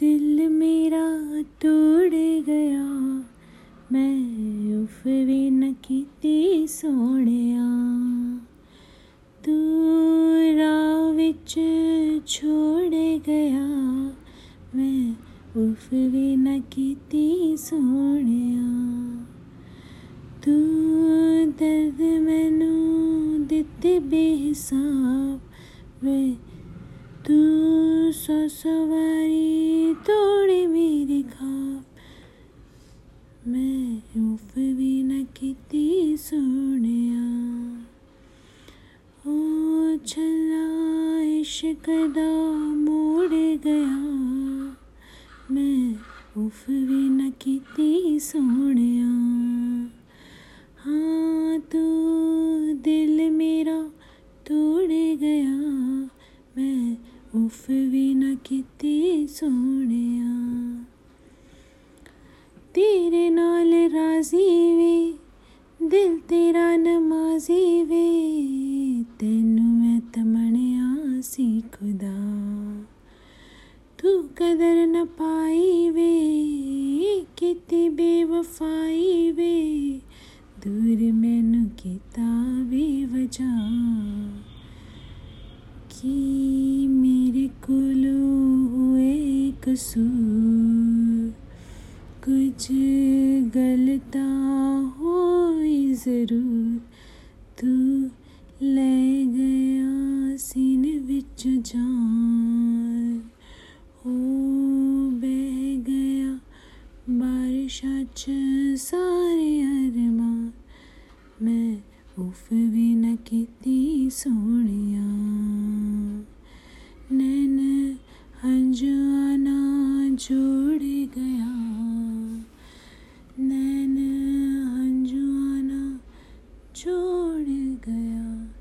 दिल मेरा तोड़ गया। मैं उफ भी न कीती सोहणिया। तू राह छोड़ गया। मैं उफ भी न कीती सोहणिया। तू दर्द मैनू दिते बेहिसाब। वे तू सौ सवारी तोड़े मेरे खाब मैं उफ भी न कीती सोहणिया ओ छला इश्क दा मोड़ गया। मैं उफ भी न कीती सोहणिया कीती सोहणिया। तेरे नाल राज़ी वे, दिल तेरा नमाजी वे। तेनू मैं तमणिया सी खुदा। तू कदर न पाई वे, किती बेवफाई वे। दूर मैनू कीता बेवजह कि कसूर, कुछ गलता होई ज़रूर। तू ले गया सीन बिच जान हो बह गया बारिशा च सारे अरमान। मैं उफ भी न की सोहणिया नैन हंजाना जोड़ गया। नैन हंजुआना जोड़ गया।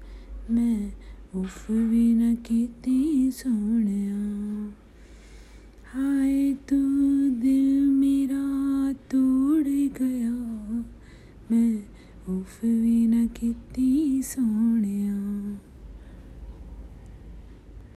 मैं उफ भी न कीती सोहणिया। हाय तू दिल मेरा तोड़ गया। मैं उफ भी न कीती सोहणिया।